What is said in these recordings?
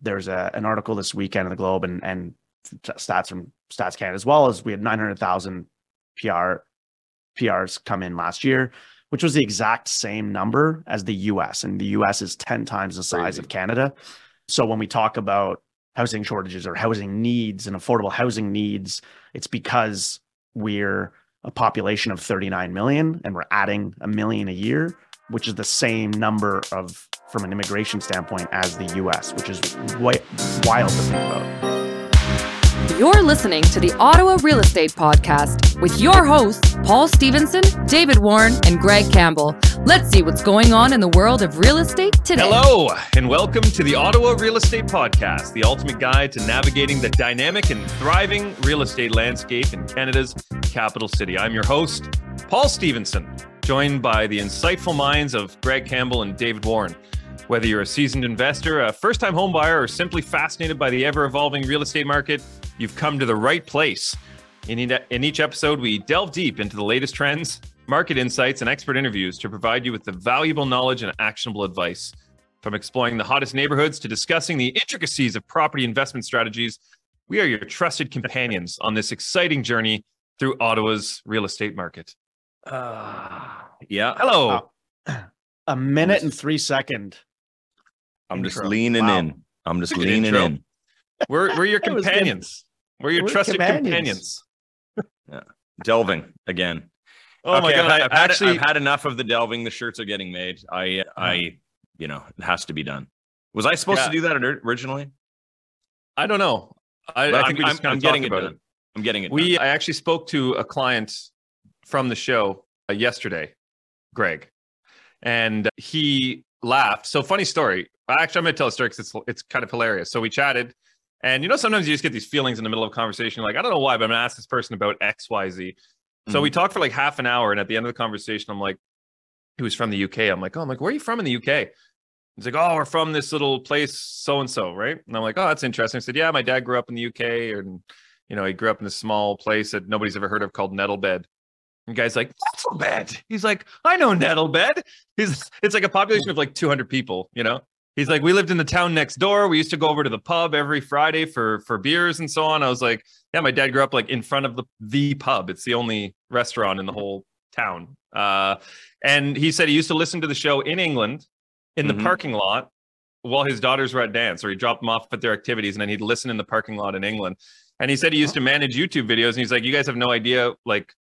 there's a, an article this weekend in the Globe and and stats from Stats Canada as well as we had 900,000 PR PRs come in last year, which was the exact same number as the US. And the US is 10 times the size Crazy. of Canada. So when we talk about housing shortages or housing needs and affordable housing needs, it's because we're a population of 39 million and we're adding a million a year, which is the same number of from an immigration standpoint as the US, which is wi- wild to think about. You're listening to the Ottawa Real Estate Podcast with your hosts, Paul Stevenson, David Warren, and Greg Campbell. Let's see what's going on in the world of real estate today. Hello, and welcome to the Ottawa Real Estate Podcast, the ultimate guide to navigating the dynamic and thriving real estate landscape in Canada's capital city. I'm your host, Paul Stevenson, joined by the insightful minds of Greg Campbell and David Warren. Whether you're a seasoned investor, a first time homebuyer, or simply fascinated by the ever evolving real estate market, you've come to the right place. In, each episode, we delve deep into the latest trends, market insights, and expert interviews to provide you with the valuable knowledge and actionable advice. From exploring the hottest neighborhoods to discussing the intricacies of property investment strategies, we are your trusted companions on this exciting journey through Ottawa's real estate market. Uh, yeah, Hello. Wow. A minute and three second. I'm just leaning Wow. in. I'm just leaning intro. in. We're, we're your That was good. companions. We're your We're trusted companions. companions. Delving again. Oh my God. I've, I I've had- actually, I've had enough of the delving. The shirts are getting made. I, I, you know, it has to be done. Was I supposed Yeah. to do that originally? I don't know. I, I think we I'm, just I'm, kind I'm of getting talked it about done. it. I'm getting it. We done. I actually spoke to a client from the show uh, yesterday, Greg, and he laughed. So funny story. Actually, I'm going to tell a story because it's it's kind of hilarious. So we chatted, and you know sometimes you just get these feelings in the middle of a conversation. Like I don't know why, but I'm going to ask this person about X, Y, Z. So we mm-hmm. talked for like half an hour, and at the end of the conversation, I'm like, he was from the UK. I'm like, oh, I'm like, where are you from in the UK? He's like, oh, we're from this little place, so and so, right? And I'm like, oh, that's interesting. I said, yeah, my dad grew up in the UK, and you know, he grew up in this small place that nobody's ever heard of called Nettlebed. And guy's like, Nettlebed. He's like, I know Nettlebed. He's it's like a population of like 200 people, you know? He's like, we lived in the town next door. We used to go over to the pub every Friday for for beers and so on. I was like, yeah, my dad grew up like in front of the the pub. It's the only restaurant in the whole town. Uh, and he said he used to listen to the show in England in the Mhm. parking lot while his daughters were at dance, or he dropped them off at their activities, and then he'd listen in the parking lot in England. And he said he used to manage YouTube videos, and he's like, you guys have no idea like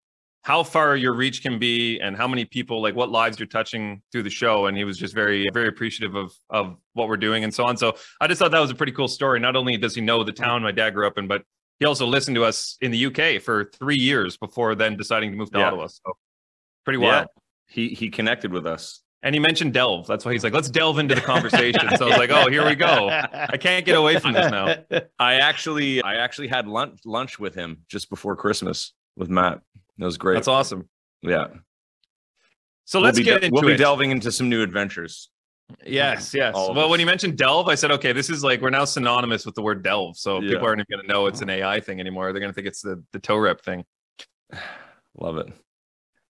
how far your reach can be and how many people like what lives you're touching through the show. And he was just very very appreciative of of what we're doing and so on. So i just thought that was a pretty cool story. Not only does he know the town my dad grew up in but he also listened to us in the uk for three years before then deciding to move to Yeah. ottawa. So pretty yeah, wild. He he connected with us. and he mentioned delve. That's why he's like let's delve into the conversation. So i was like oh here we go. I can't get away from this now. I actually, I actually had lunch lunch with him just before Christmas with Matt. It was great. that's awesome Yeah. so We'll let's be get de- into We'll be it delving into some new adventures. Yes, yes. All of Well, when you mentioned delve, I said, okay, this is like we're now synonymous with the word delve. So Yeah. people aren't even going to know it's an AI thing anymore. They're going to think it's the the toe rep thing. Love it.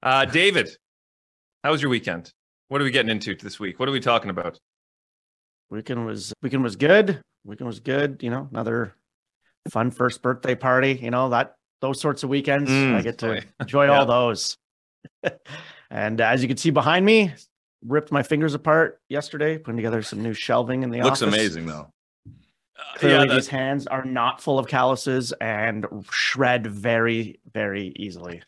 Uh, David, how was your weekend? What are we getting into this week? What are we talking about? weekend was weekend was good. Weekend was good. You know, another fun first birthday party. You know that those sorts of weekends. Mm, I get to boy. enjoy all those. and as you can see behind me, ripped my fingers apart yesterday, putting together some new shelving in the Looks office. amazing though. Clearly, yeah, these hands are not full of calluses and shred very, very easily.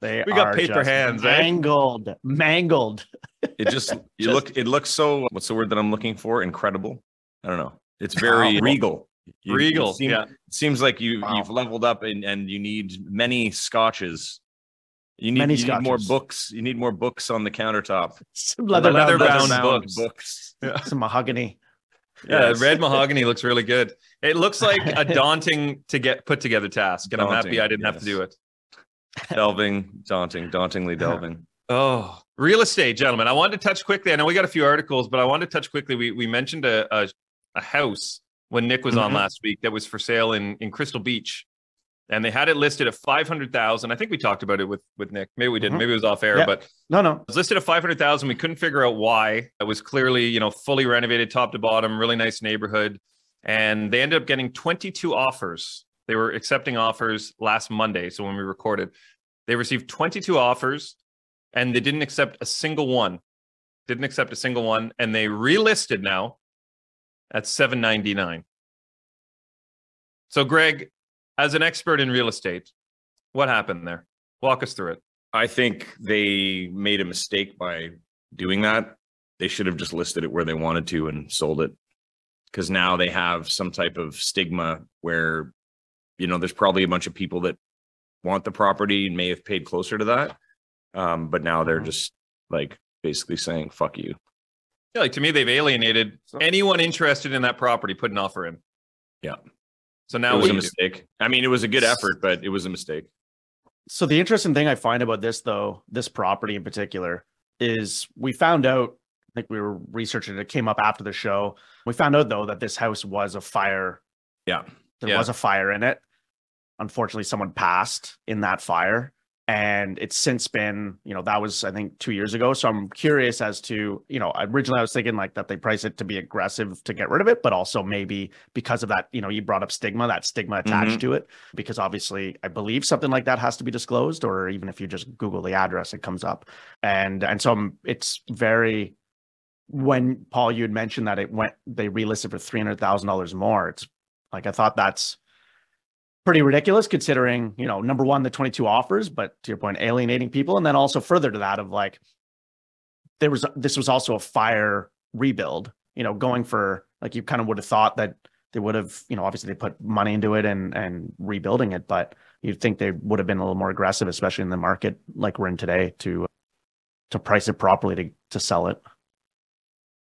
They We got are paper hands, eh? mangled, mangled. It just you Just- look it looks so what's the word that I'm looking for? Incredible. I don't know. It's very regal. You- Regal. seem- yeah. It seems like you Wow. you've leveled up and, and you need many scotches. You need, Many you need more books. You need more books on the countertop. Some leather, leather bound bound books, books. books. some mahogany. Yeah, Yes. red mahogany looks really good. It looks like a daunting to get put together task, and I'm happy I didn't have to do it. delving, daunting, dauntingly delving. Oh, real estate, gentlemen. I wanted to touch quickly. I know we got a few articles, but I wanted to touch quickly. We we mentioned a a, a house when Nick was on Mhm. last week that was for sale in in Crystal Beach, and they had it listed at five hundred thousand. I think we talked about it with with Nick. Maybe we didn't. Mhm. Maybe it was off air, Yeah. but No, no. it was listed at five hundred thousand. We couldn't figure out why. It was clearly you know fully renovated top to bottom, really nice neighborhood. and they ended up getting 22 offers. They were accepting offers last Monday. So when we recorded, they received 22 offers and they didn't accept a single one. Didn't accept a single one. And they relisted now at 799. So, Greg, as an expert in real estate, what happened there? Walk us through it. I think they made a mistake by doing that. They should have just listed it where they wanted to and sold it. Because now they have some type of stigma where, you know, there's probably a bunch of people that want the property and may have paid closer to that. Um, but now they're just like basically saying, fuck you. Yeah, like to me, they've alienated anyone interested in that property, put an offer in. Yeah. So now It was a do you do? mistake. I mean, it was a good effort, but it was a mistake. So the interesting thing I find about this though, this property in particular, is we found out, I think we were researching it, it came up after the show. We found out though that this house was a fire. Yeah. There Yeah. was a fire in it. Unfortunately, someone passed in that fire. And it's since been, you know, that was I think two years ago. So I'm curious as to, you know, originally I was thinking like that they price it to be aggressive to get rid of it, but also maybe because of that, you know, you brought up stigma, that stigma attached mm-hmm. to it because obviously I believe something like that has to be disclosed, or even if you just Google the address, it comes up. And and so I'm- it's very when Paul you had mentioned that it went they relisted for three hundred thousand dollars more. It's like I thought that's pretty ridiculous considering you know number one the 22 offers but to your point alienating people and then also further to that of like there was this was also a fire rebuild you know going for like you kind of would have thought that they would have, you know, obviously they put money into it and and rebuilding it, but you'd think they would have been a little more aggressive, especially in the market like we're in today, to to price it properly to to sell it.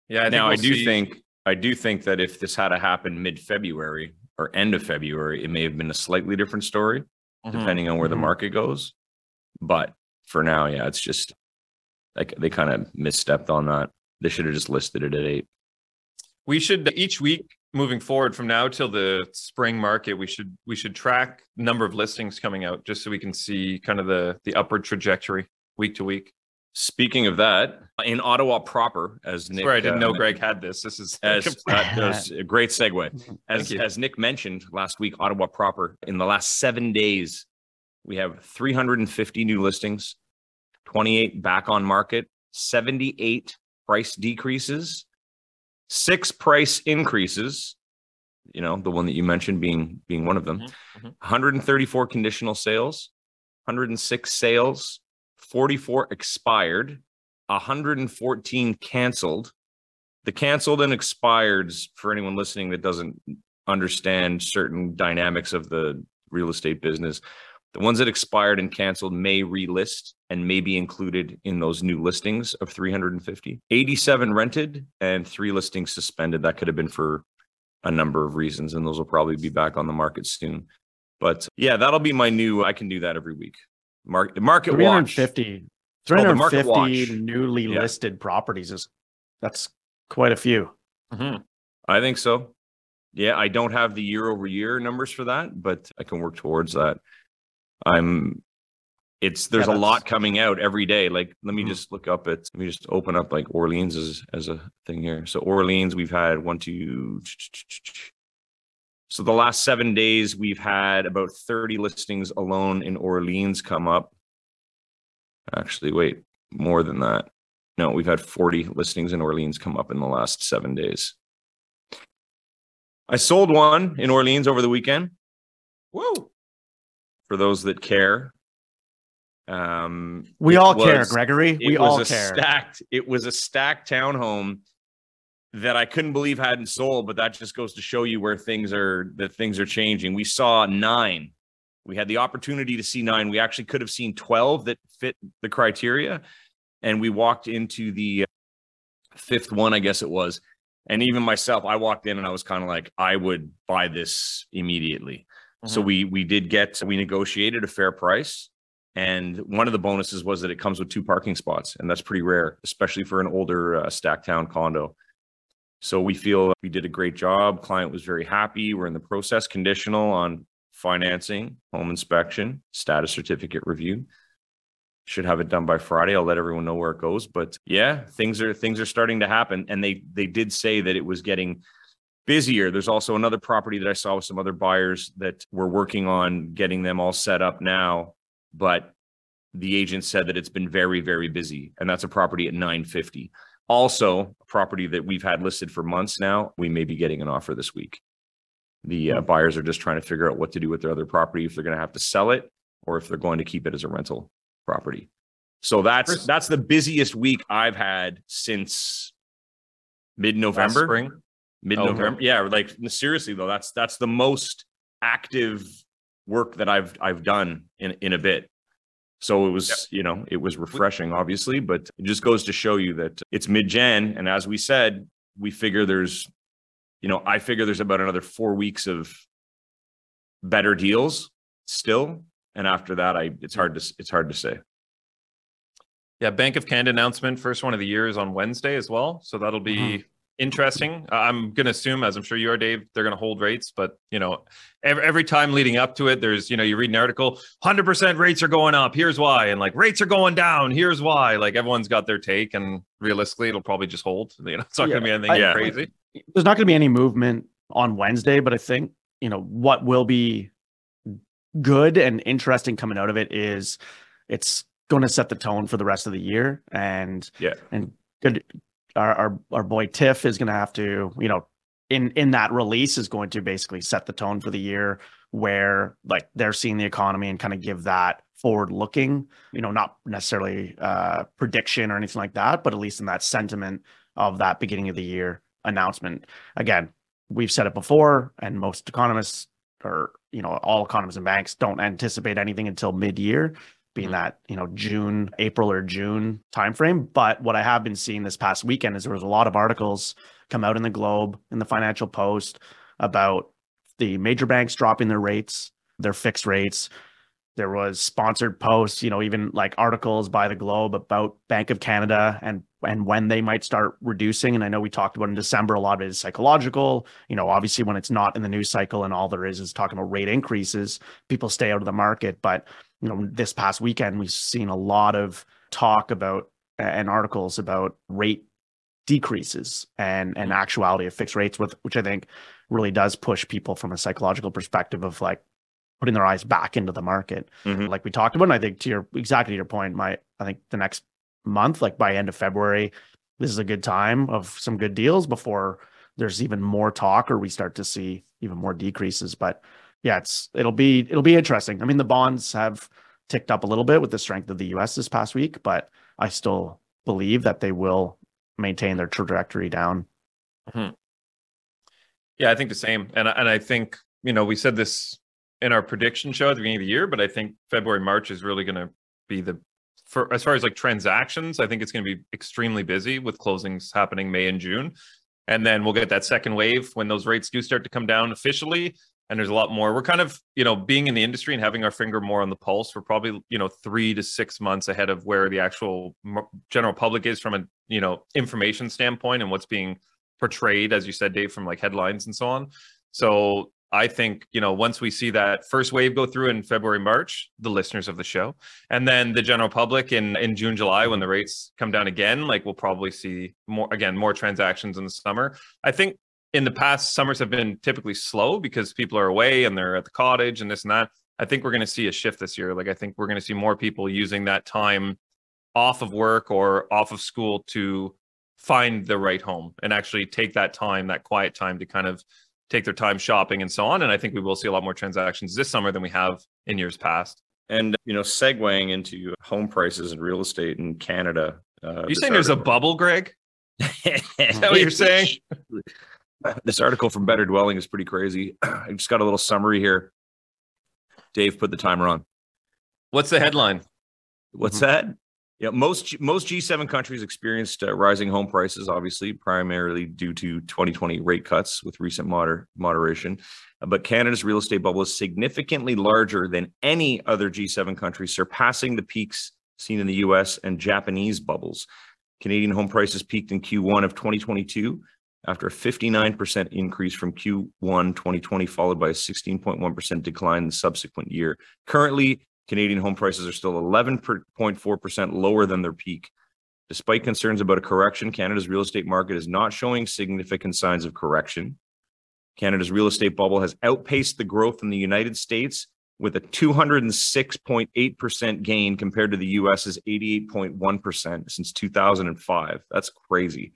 Yeah, I now I we'll do see- think I do think that if this had to happen mid February or end of February, it may have been a slightly different story Mhm. depending on where the Mhm. market goes. But for now, yeah, it's just like they kind of misstepped on that. They should have just listed it at eight. we should each week moving forward from now till the spring market we should we should track number of listings coming out just so we can see kind of the the upward trajectory week to week Speaking of that, in Ottawa proper, as Nick, where i didn't uh, know greg had this this is as that was a great segue. As as Nick mentioned last week, Ottawa proper. In the last seven days, we have 350 new listings, 28 back on market, 78 price decreases, six price increases. You know, the one that you mentioned being being one of them. Mhm, mhm. 134 conditional sales, 106 sales, 44 expired, 114 canceled. The canceled and expireds, for anyone listening that doesn't understand certain dynamics of the real estate business, the ones that expired and canceled may relist and may be included in those new listings of 350. 87 rented and three listings suspended. That could have been for a number of reasons, and those will probably be back on the market soon. But yeah, that'll be my new. I can do that every week. Market market watch. 350, Oh, market 350 watch. newly Yeah. listed properties is that's quite a few. Mhm. I think so. Yeah, I don't have the year over year numbers for that, but I can work towards that. I'm it's there's a lot coming out every day. Like let me Mhm. just look up it. Let me just open up like Orleans as as a thing here. So Orleans, we've had one, two. So the last seven days, we've had about 30 listings alone in Orleans come up. Actually, wait, more than that. No, we've had 40 listings in Orleans come up in the last seven days. I sold one in Orleans over the weekend. Whoa. For those that care. Um, We it all care, was- Gregory. it We was all a care. Stacked, it was a stacked townhome that I couldn't believe hadn't sold, but that just goes to show you where things are that things are changing. We saw nine. We had the opportunity to see nine. We actually could have seen 12 that fit the criteria. And we walked into the fifth one, I guess it was. And even myself, I walked in and I was kind of like, I would buy this immediately. So Mhm. we we did get we negotiated a fair price. And one of the bonuses was that it comes with two parking spots, and that's pretty rare, especially for an older uh, stack town condo. So we feel we did a great job. Client was very happy. We're in the process conditional on financing, home inspection, status certificate review. Should have it done by Friday. I'll let everyone know where it goes. But yeah, things are things are starting to happen. And they they did say that it was getting busier. There's also another property that I saw with some other buyers that we're working on getting them all set up now. But the agent said that it's been very, very busy, and that's a property at 950. Also, a property that we've had listed for months now, we may be getting an offer this week. The uh, buyers are just trying to figure out what to do with their other property, if they're going to have to sell it or if they're going to keep it as a rental property. So that's that's the busiest week I've had since mid-November spring. mid-November. Yeah, like seriously though, that's that's the most active work that I've I've done in in a bit. So it was, you know, it was refreshing, obviously, but it just goes to show you that it's mid-Jan, and as we said, we figure there's, you know, I figure there's about another four weeks of better deals still, and after that, I it's hard to it's hard to say. Yeah, Bank of Canada announcement, first one of the year is on Wednesday as well. So that'll be mm-hmm. Interesting. Uh, I'm going to assume, as I'm sure you are, Dave, they're going to hold rates. But, you know, every, every time leading up to it, there's, you know, you read an article, 100% rates are going up. Here's why. And like rates are going down. Here's why. Like everyone's got their take. And realistically, it'll probably just hold. You know, it's not going to be anything I- crazy. there's not going to be any movement on Wednesday, but I think you know what will be good and interesting coming out of it is it's going to set the tone for the rest of the year, and Yeah. and good. Our our our boy Tiff is going to have to you know in in that release is going to basically set the tone for the year where like they're seeing the economy and kind of give that forward looking you know not necessarily uh prediction or anything like that but at least in that sentiment of that beginning of the year announcement. Again we've said it before and most economists or you know all economists and banks don't anticipate anything until mid-year being Mhm. that you know june april or june timeframe. But what i have been seeing this past weekend is there was a lot of articles come out in the globe in the financial post about the major banks dropping their rates their fixed rates. There was sponsored posts you know even like articles by the globe about bank of canada and and when they might start reducing. And i know we talked about in december a lot of it is psychological. You know obviously when it's not in the news cycle and all there is is talking about rate increases people stay out of the market. But you know this past weekend we've seen a lot of talk about and articles about rate decreases and and actuality of fixed rates with which i think really does push people from a psychological perspective of like putting their eyes back into the market. Mhm. like we talked about and i think to your exactly to your point my i think the next month like by end of february this is a good time of some good deals before there's even more talk or we start to see even more decreases. But yeah it's it'll be it'll be interesting i mean the bonds have ticked up a little bit with the strength of the us this past week but i still believe that they will maintain their trajectory down mm-hmm. Yeah, I think the same. And and I think, you know, we said this in our prediction show at the beginning of the year, but I think February, March is really going to be the for as far as like transactions, I think it's going to be extremely busy with closings happening May and June. And then we'll get that second wave when those rates do start to come down officially. And there's a lot more. We're kind of, you know, being in the industry and having our finger more on the pulse. We're probably, you know, three to six months ahead of where the actual general public is from a, you know, information standpoint and what's being portrayed, as you said, Dave, from like headlines and so on. So I think, you know, once we see that first wave go through in February, March, the listeners of the show, and then the general public in, in June, July, when the rates come down again, like we'll probably see more, again, more transactions in the summer. I think in the past, summers have been typically slow because people are away and they're at the cottage and this and that. I think we're going to see a shift this year. Like, I think we're going to see more people using that time off of work or off of school to find the right home and actually take that time, that quiet time to kind of take their time shopping and so on. And I think we will see a lot more transactions this summer than we have in years past. And you know, segueing into home prices and real estate in Canada. Uh, you saying there's a bubble, Greg? Is that what you're saying? This article from Better Dwelling is pretty crazy. I just got a little summary here. Dave put the timer on. What's the headline? What's that? Yeah, most G- most G7 countries experienced uh, rising home prices, obviously primarily due to 2020 rate cuts with recent moder- moderation. Uh, But Canada's real estate bubble is significantly larger than any other G7 country, surpassing the peaks seen in the US and Japanese bubbles. Canadian home prices peaked in Q1 of 2022 after a 59% increase from Q1 2020, followed by a 16.1% decline in the subsequent year. Currently, Canadian home prices are still 11.4% lower than their peak. Despite concerns about a correction, Canada's real estate market is not showing significant signs of correction. Canada's real estate bubble has outpaced the growth in the United States with a 206.8% gain compared to the US's 88.1% since 2005. That's crazy.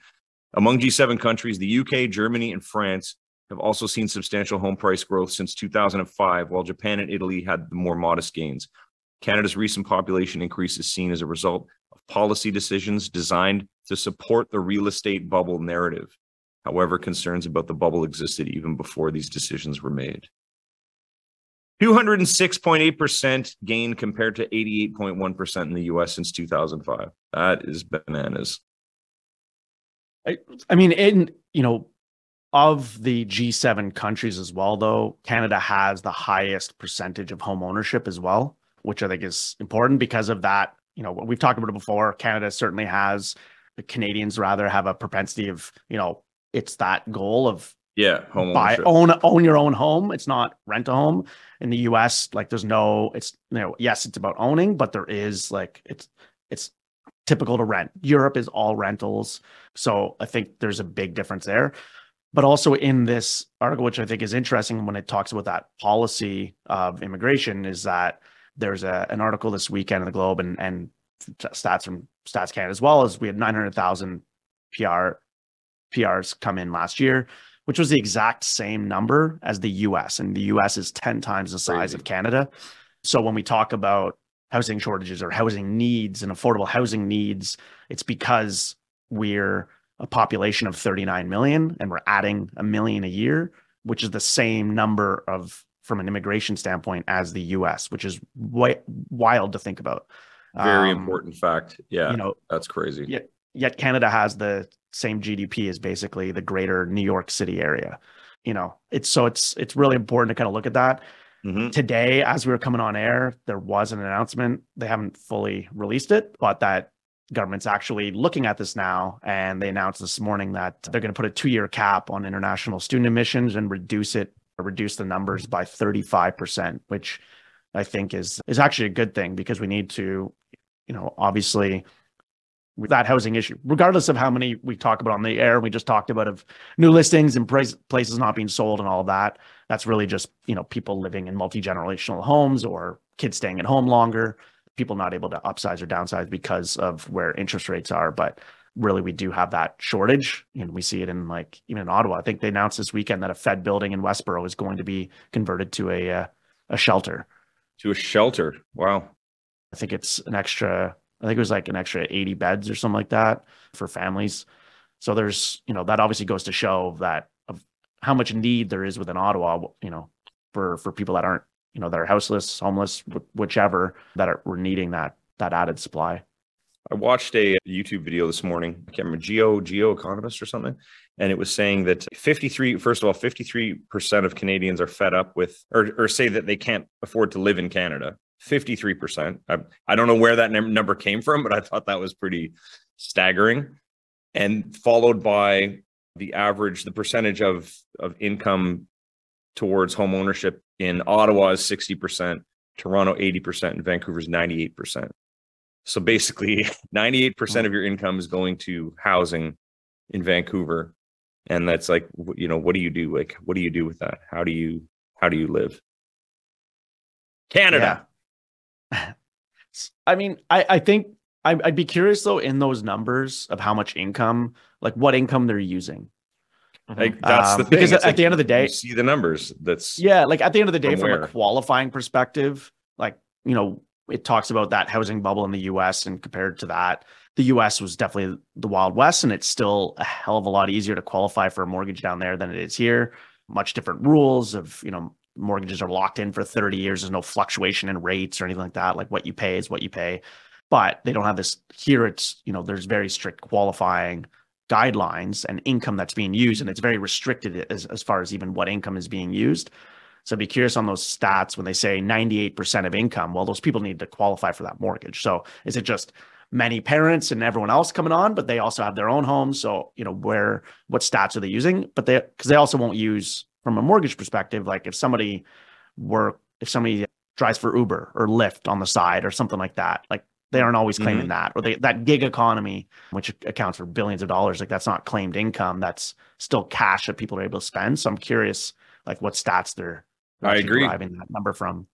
Among G7 countries, the UK, Germany, and France have also seen substantial home price growth since 2005, while Japan and Italy had the more modest gains. Canada's recent population increase is seen as a result of policy decisions designed to support the real estate bubble narrative. However, concerns about the bubble existed even before these decisions were made. 206.8% gain compared to 88.1% in the US since 2005. That is bananas. I, I mean, in you know, of the G7 countries as well, though, Canada has the highest percentage of home ownership as well, which I think is important because of that. You know, we've talked about it before. Canada certainly has the Canadians rather have a propensity of, you know, it's that goal of Yeah, home buy own own your own home. It's not rent a home. In the US, like there's no, it's you know, yes, it's about owning, but there is like it's it's typical to rent. Europe is all rentals. So I think there's a big difference there. But also in this article, which I think is interesting when it talks about that policy of immigration, is that there's a, an article this weekend in the Globe and and stats from Stats Canada as well as we had 900,000 PR PRs come in last year, which was the exact same number as the US. And the US is 10 times the size Crazy. of Canada. So when we talk about housing shortages or housing needs and affordable housing needs, it's because we're a population of 39 million and we're adding a million a year, which is the same number of from an immigration standpoint as the US, which is wi- wild to think about. Very Um, important fact. Yeah, You know, that's crazy. Yeah. yet Canada has the same GDP as basically the greater New York City area. You know, it's so it's it's really important to kind of look at that. Mhm. Today, as we were coming on air, there was an announcement. They haven't fully released it, but that government's actually looking at this now. And they announced this morning that they're going to put a two-year cap on international student admissions and reduce it, reduce the numbers by 35%, which I think is is actually a good thing because we need to, you know, obviously that housing issue, regardless of how many we talk about on the air, we just talked about of new listings and places not being sold and all that. That's really just you know people living in multi generational homes or kids staying at home longer, people not able to upsize or downsize because of where interest rates are. But really, we do have that shortage, and we see it in like even in Ottawa. I think they announced this weekend that a Fed building in Westboro is going to be converted to a uh, a shelter. To a shelter. Wow. I think it's an extra, I think it was like an extra 80 beds or something like that for families. So there's, you know, that obviously goes to show that of how much need there is within Ottawa, you know, for for people that aren't, you know, that are houseless, homeless, whichever that are we're needing that that added supply. I watched a YouTube video this morning. I can't remember Geo Geo Economist or something, and it was saying that 53. First of all, 53 percent of Canadians are fed up with, or or say that they can't afford to live in Canada. 53 percent. I, I don't know where that num- number came from, but I thought that was pretty staggering. And followed by the average, the percentage of of income towards home ownership in Ottawa is 60 percent, Toronto 80 percent, and Vancouver's 98 percent. So basically, 98% of your income is going to housing in Vancouver. And that's like, you know, what do you do? Like, what do you do with that? How do you, how do you live? Canada. I mean, I, I think I, I'd be curious though in those numbers of how much income, like what income they're using. Like, that's the Um, thing. because It's at like the end of the day- you see the numbers. That's, Yeah, like at the end of the day, From from, a qualifying perspective, like you know, it talks about that housing bubble in the U.S. and compared to that, the U.S. was definitely the Wild West, and it's still a hell of a lot easier to qualify for a mortgage down there than it is here. Much different rules of you know mortgages are locked in for 30 years. There's no fluctuation in rates or anything like that. Like what you pay is what you pay, but they don't have this here. It's you know there's very strict qualifying guidelines and income that's being used, and it's very restricted as as far as even what income is being used. So I'd be curious on those stats when they say 98% of income. Well, those people need to qualify for that mortgage. So is it just many parents and everyone else coming on, but they also have their own homes? So, you know, where, what stats are they using? But they, because they also won't use from a mortgage perspective, like if somebody work, if somebody drives for Uber or Lyft on the side or something like that, like They aren't always claiming mm-hmm. that, or they, that gig economy, which accounts for billions of dollars, like that's not claimed income. That's still cash that people are able to spend. So I'm curious, like what stats they're, I agree. deriving that number from.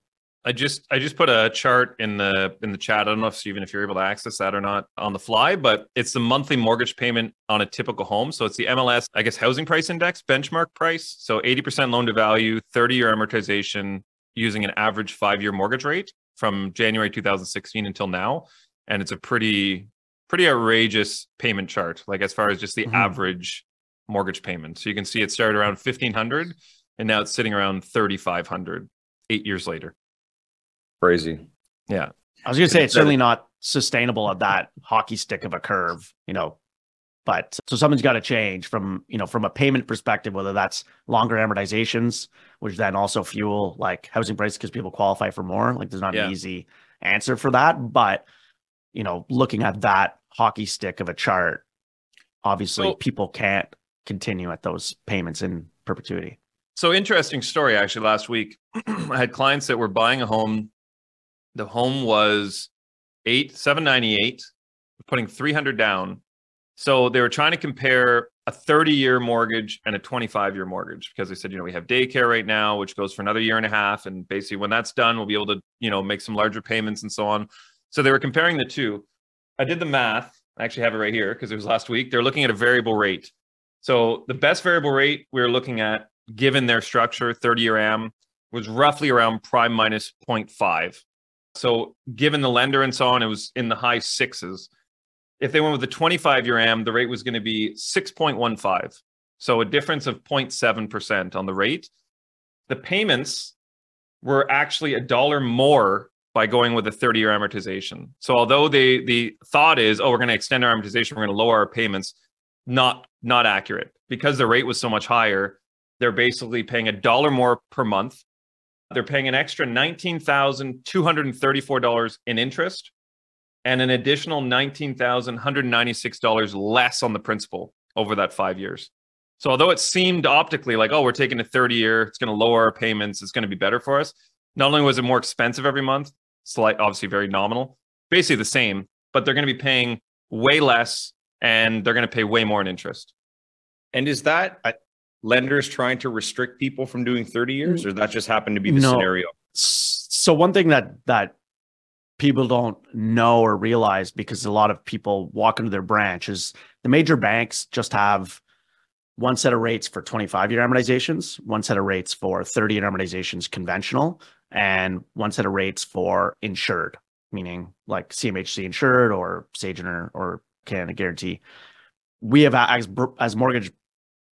I just I just put a chart in the in the chat. I don't know if Stephen, if you're able to access that or not on the fly, but it's the monthly mortgage payment on a typical home. So it's the MLS, I guess, housing price index benchmark price. So 80% loan to value, 30 year amortization using an average five year mortgage rate from January 2016 until now, and it's a pretty pretty outrageous payment chart. Like as far as just the Mhm. average mortgage payment. So you can see it started around 1500 and now it's sitting around 3500 eight years later. Crazy. Yeah. I was going to say It's certainly not sustainable at that hockey stick of a curve, you know. But so something's got to change from you know from a payment perspective, whether that's longer amortizations, which then also fuel like housing prices because people qualify for more. Like there's not Yeah. an easy answer for that, but you know, looking at that hockey stick of a chart, obviously So- people can't continue at those payments in perpetuity. So interesting story actually last week. I had clients that were buying a home. The home was eight, seven ninety eight, putting 300 down. So they were trying to compare a 30 year mortgage and a 25 year mortgage because they said, you know, we have daycare right now, which goes for another year and a half. And basically when that's done, we'll be able to, you know, make some larger payments and so on. So they were comparing the two. I did the math. I actually have it right here because it was last week. They're looking at a variable rate. So the best variable rate we were looking at, given their structure, 30 year AM, was roughly around prime minus 0.5. So given the lender and so on, it was in the high sixes. If they went with the 25 year AM, the rate was going to be 6.15. So a difference of 0.7% on the rate. The payments were actually a dollar more by going with a 30 year amortization. So although they the thought is, oh, we're going to extend our amortization, we're going to lower our payments, not not accurate because the rate was so much higher. They're basically paying a dollar more per month. They're paying an extra nineteen thousand two hundred and thirty-four dollars in interest, and an additional nineteen thousand one hundred ninety-six dollars less on the principal over that five years. So although it seemed optically like, oh, we're taking a 30 year, it's going to lower our payments, it's going to be better for us. Not only was it more expensive every month, slight, obviously very nominal, basically the same, but they're going to be paying way less and they're going to pay way more in interest. And is that lenders trying to restrict people from doing 30 years, or that just happened to be the No. scenario? So one thing that that people don't know or realize because a lot of people walk into their branch is the major banks just have one set of rates for 25 year amortizations, one set of rates for 30 year amortizations conventional, and one set of rates for insured, meaning like CMHC insured or Sagen or, or Canada Guarantee. We have as as mortgage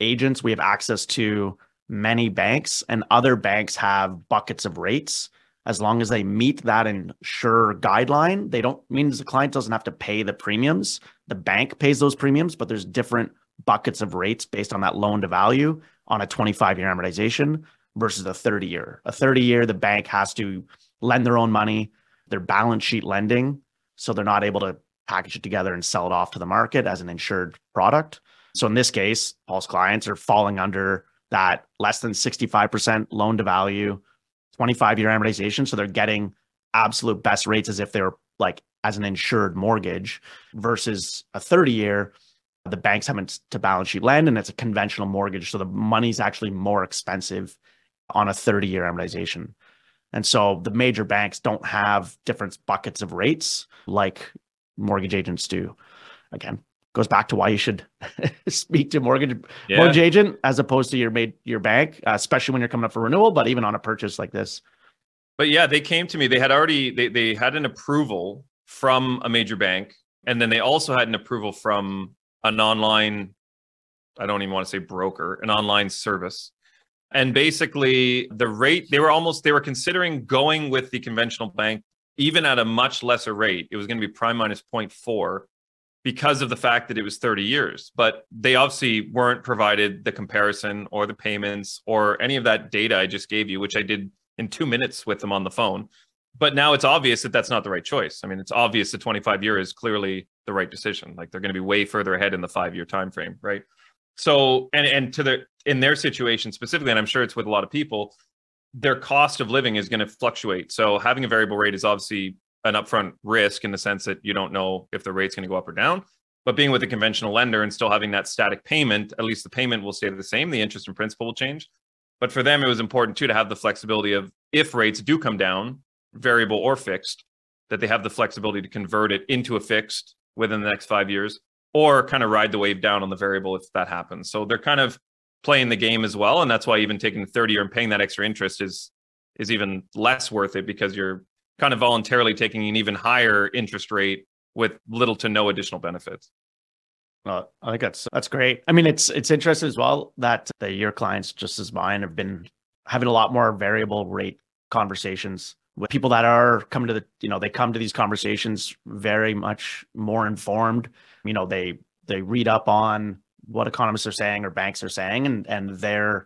agents, we have access to many banks, and other banks have buckets of rates. As long as they meet that insure guideline, they don't means the client doesn't have to pay the premiums. The bank pays those premiums, but there's different buckets of rates based on that loan to value on a 25 year amortization versus a 30 year. A 30 year, the bank has to lend their own money, their balance sheet lending, so they're not able to package it together and sell it off to the market as an insured product. So in this case, Paul's clients are falling under that less than 65% loan to value, 25 year amortization. So they're getting absolute best rates as if they're like as an insured mortgage versus a 30 year. The banks haven't to balance sheet lend and it's a conventional mortgage. So the money's actually more expensive on a 30 year amortization. And so the major banks don't have different buckets of rates like mortgage agents do. Again, goes back to why you should speak to mortgage Yeah. mortgage agent as opposed to your made your bank, uh, especially when you're coming up for renewal, but even on a purchase like this. But yeah, they came to me. They had already they they had an approval from a major bank, and then they also had an approval from an online. I don't even want to say broker, an online service. And basically, the rate they were almost they were considering going with the conventional bank, even at a much lesser rate. It was going to be prime minus 0.4 because of the fact that it was 30 years. But they obviously weren't provided the comparison or the payments or any of that data I just gave you, which I did in two minutes with them on the phone. But now it's obvious that that's not the right choice. I mean, it's obvious the 25 year is clearly the right decision. Like they're going to be way further ahead in the five year time frame, right? So, and and to the in their situation specifically, and I'm sure it's with a lot of people, their cost of living is going to fluctuate. So having a variable rate is obviously an upfront risk in the sense that you don't know if the rate's going to go up or down. But being with a conventional lender and still having that static payment, at least the payment will stay the same. The interest and principal will change. But for them, it was important too to have the flexibility of if rates do come down, variable or fixed, that they have the flexibility to convert it into a fixed within the next five years or kind of ride the wave down on the variable if that happens. So they're kind of playing the game as well. And that's why even taking the 30 year and paying that extra interest is is even less worth it because you're kind of voluntarily taking an even higher interest rate with little to no additional benefits. Uh, I think that's that's great. I mean, it's it's interesting as well that the your clients, just as mine, have been having a lot more variable rate conversations with people that are coming to the you know they come to these conversations very much more informed. You know, they they read up on what economists are saying or banks are saying, and and they're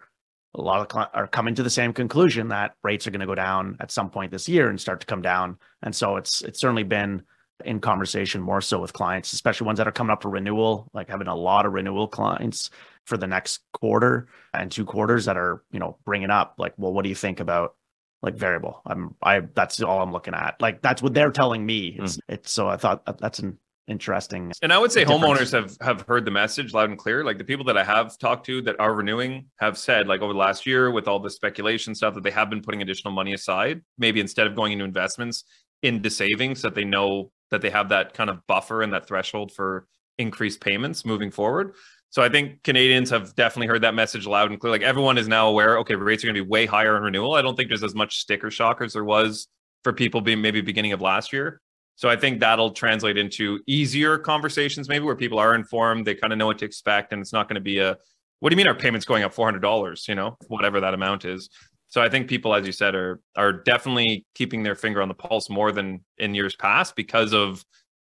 a lot of cli- are coming to the same conclusion that rates are going to go down at some point this year and start to come down. And so it's it's certainly been in conversation more so with clients, especially ones that are coming up for renewal, like having a lot of renewal clients for the next quarter and two quarters that are, you know, bringing up like, well, what do you think about like variable? I'm, I, that's all I'm looking at. Like, that's what they're telling me. It's, mm. it's so I thought uh, that's an interesting. And I would say difference. homeowners have have heard the message loud and clear. Like the people that I have talked to that are renewing have said, like over the last year, with all the speculation stuff, that they have been putting additional money aside, maybe instead of going into investments, into savings, that they know that they have that kind of buffer and that threshold for increased payments moving forward. So I think Canadians have definitely heard that message loud and clear. Like everyone is now aware, okay, rates are going to be way higher on renewal. I don't think there's as much sticker shock as there was for people being maybe beginning of last year. So I think that'll translate into easier conversations, maybe where people are informed, they kind of know what to expect, and it's not going to be a what do you mean our payments going up four hundred dollars? You know, whatever that amount is. So I think people, as you said, are are definitely keeping their finger on the pulse more than in years past because of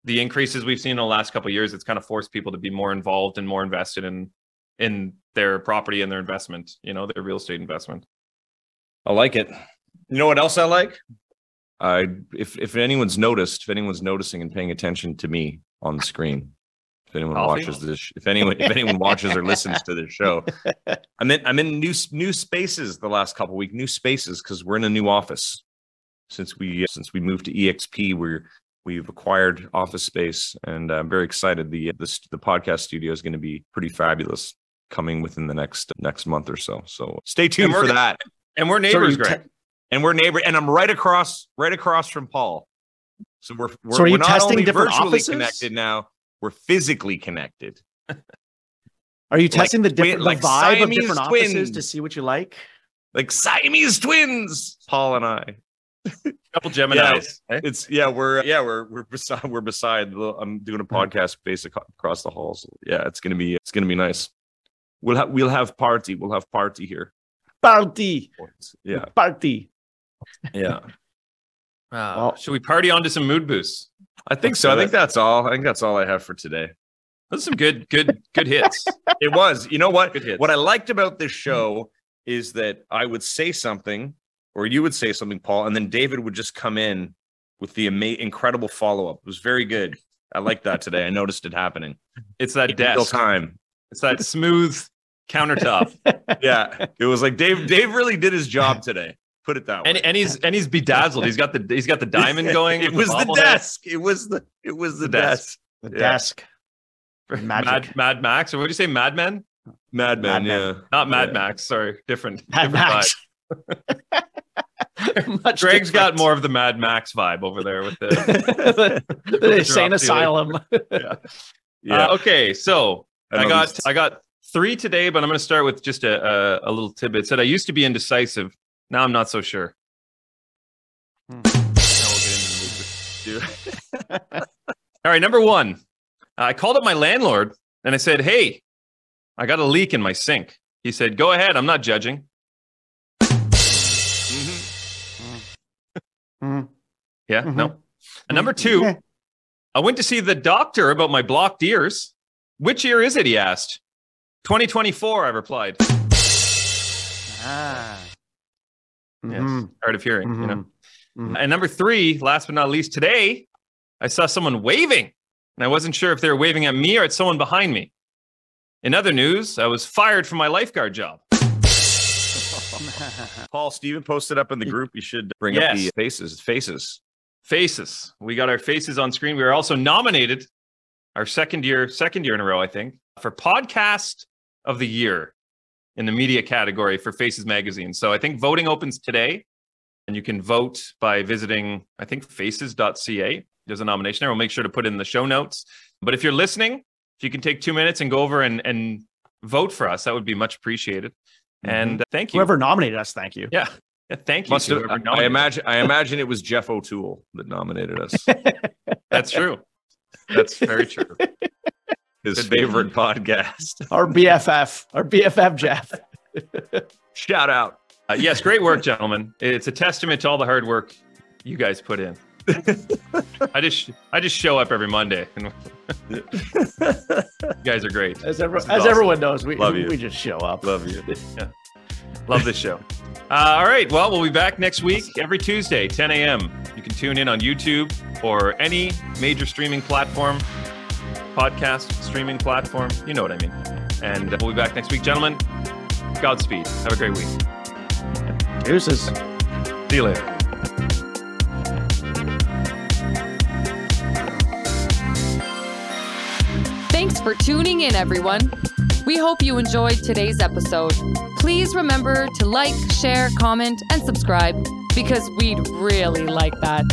the increases we've seen in the last couple years. It's kind of forced people to be more involved and more invested in in their property and their investment. You know, their real estate investment. I like it. You know what else I like? I if if anyone's noticed, if anyone's noticing and paying attention to me on the screen, if anyone Coffee? watches this, if anyone if anyone watches or listens to this show, I'm in I'm in new new spaces the last couple week, new spaces because we're in a new office. Since we since we moved to EXP, we're we've acquired office space, and I'm very excited. The this the podcast studio is going to be pretty fabulous coming within the next next month or so. So stay tuned for gonna- that And we're neighbors, you Greg. And we're neighbor and i'm right across right across from paul so we're we're, So are you we're not testing only different virtually offices? connected now we're physically connected Are you Like testing the different like the vibe of Siamese different offices to see what you like? like siamese twins paul and i couple Gemini's. eh? it's yeah we're yeah we're we're beside we're beside the- i'm doing a podcast based across the halls. so yeah it's gonna be it's gonna be nice we'll have we'll have party we'll have party here Party, yeah party. Yeah Uh, Well- should we party on to some mood boosts? i think Let's so i think it. that's all i think that's all i have for today Those are some good, good, good hits. it was. You know what? Good hits. What I liked about this show is that I would say something, or you would say something, Paul, and then David would just come in with the ama- incredible follow up. It was very good. I like that today. I noticed it happening. It's that In real desk. time. It's that smooth countertop. Yeah, it was like Dave. Dave really did his job today. Put it that way. and and he's and he's bedazzled. He's got the he's got the diamond going. it was the bobblehead. desk. It was the. It was the, The desk. desk. The Yeah. desk. Mad Magic. Mad Max or what do you say? Mad Men? Mad Mad Men. Men. Yeah. Not Mad Yeah. Max. Sorry, different. Mad different Max. vibe. Much Greg's got more of the Mad Max vibe over there with the. the, the insane asylum. Yeah. Uh, okay, so I, know got these- I got three today, but I'm going to start with just a, a a little tidbit. It said I used to be indecisive. Now I'm not so sure. Hmm. Now we'll get into the movie. All right, number one. I called up my landlord and I said, "Hey, I got a leak in my sink." He said, "Go ahead. I'm not judging." Mhm. Mhm. Yeah, Mhm. no. And number two, I went to see the doctor about my blocked ears. Which ear is it? He asked. 2024, I replied. Ah. Yes. Mhm. Hard of hearing, you know. Mhm. Mhm. And number three, last but not least, today I saw someone waving, and I wasn't sure if they were waving at me or at someone behind me. In other news, I was fired from my lifeguard job. Paul Steven posted up in the group. You should bring up the faces. Faces. Faces. We got our faces on screen. We were also nominated our second year, second year in a row, I think, for podcast of the year in the media category for Faces Magazine. So I think voting opens today, and you can vote by visiting, I think, faces.ca. There's a nomination there. We'll make sure to put in the show notes. But if you're listening, if you can take two minutes and go over and, and vote for us, that would be much appreciated. And uh, thank you. Whoever nominated us, thank you. yeah. yeah. Thank you. Must have, I imagine. I imagine it was Jeff O'Toole that nominated us. That's true. That's very true. His Could be. favorite podcast. Our BFF, our BFF Jeff. Shout out. Uh, yes, great work, gentlemen. It's a testament to all the hard work you guys put in. I just I just show up every Monday, and you guys are great. As, ever, as awesome. everyone knows, we, Love you. we just show up. Love you. Love this show. Uh, all right, well, we'll be back next week every Tuesday, 10 a.m. You can tune in on YouTube or any major streaming platform, podcast streaming platform. You know what I mean. And we'll be back next week, gentlemen. Godspeed. Have a great week. Deuces. See you later. Thanks for tuning in, everyone. We hope you enjoyed today's episode. Please remember to like, share, comment, and subscribe because we'd really like that.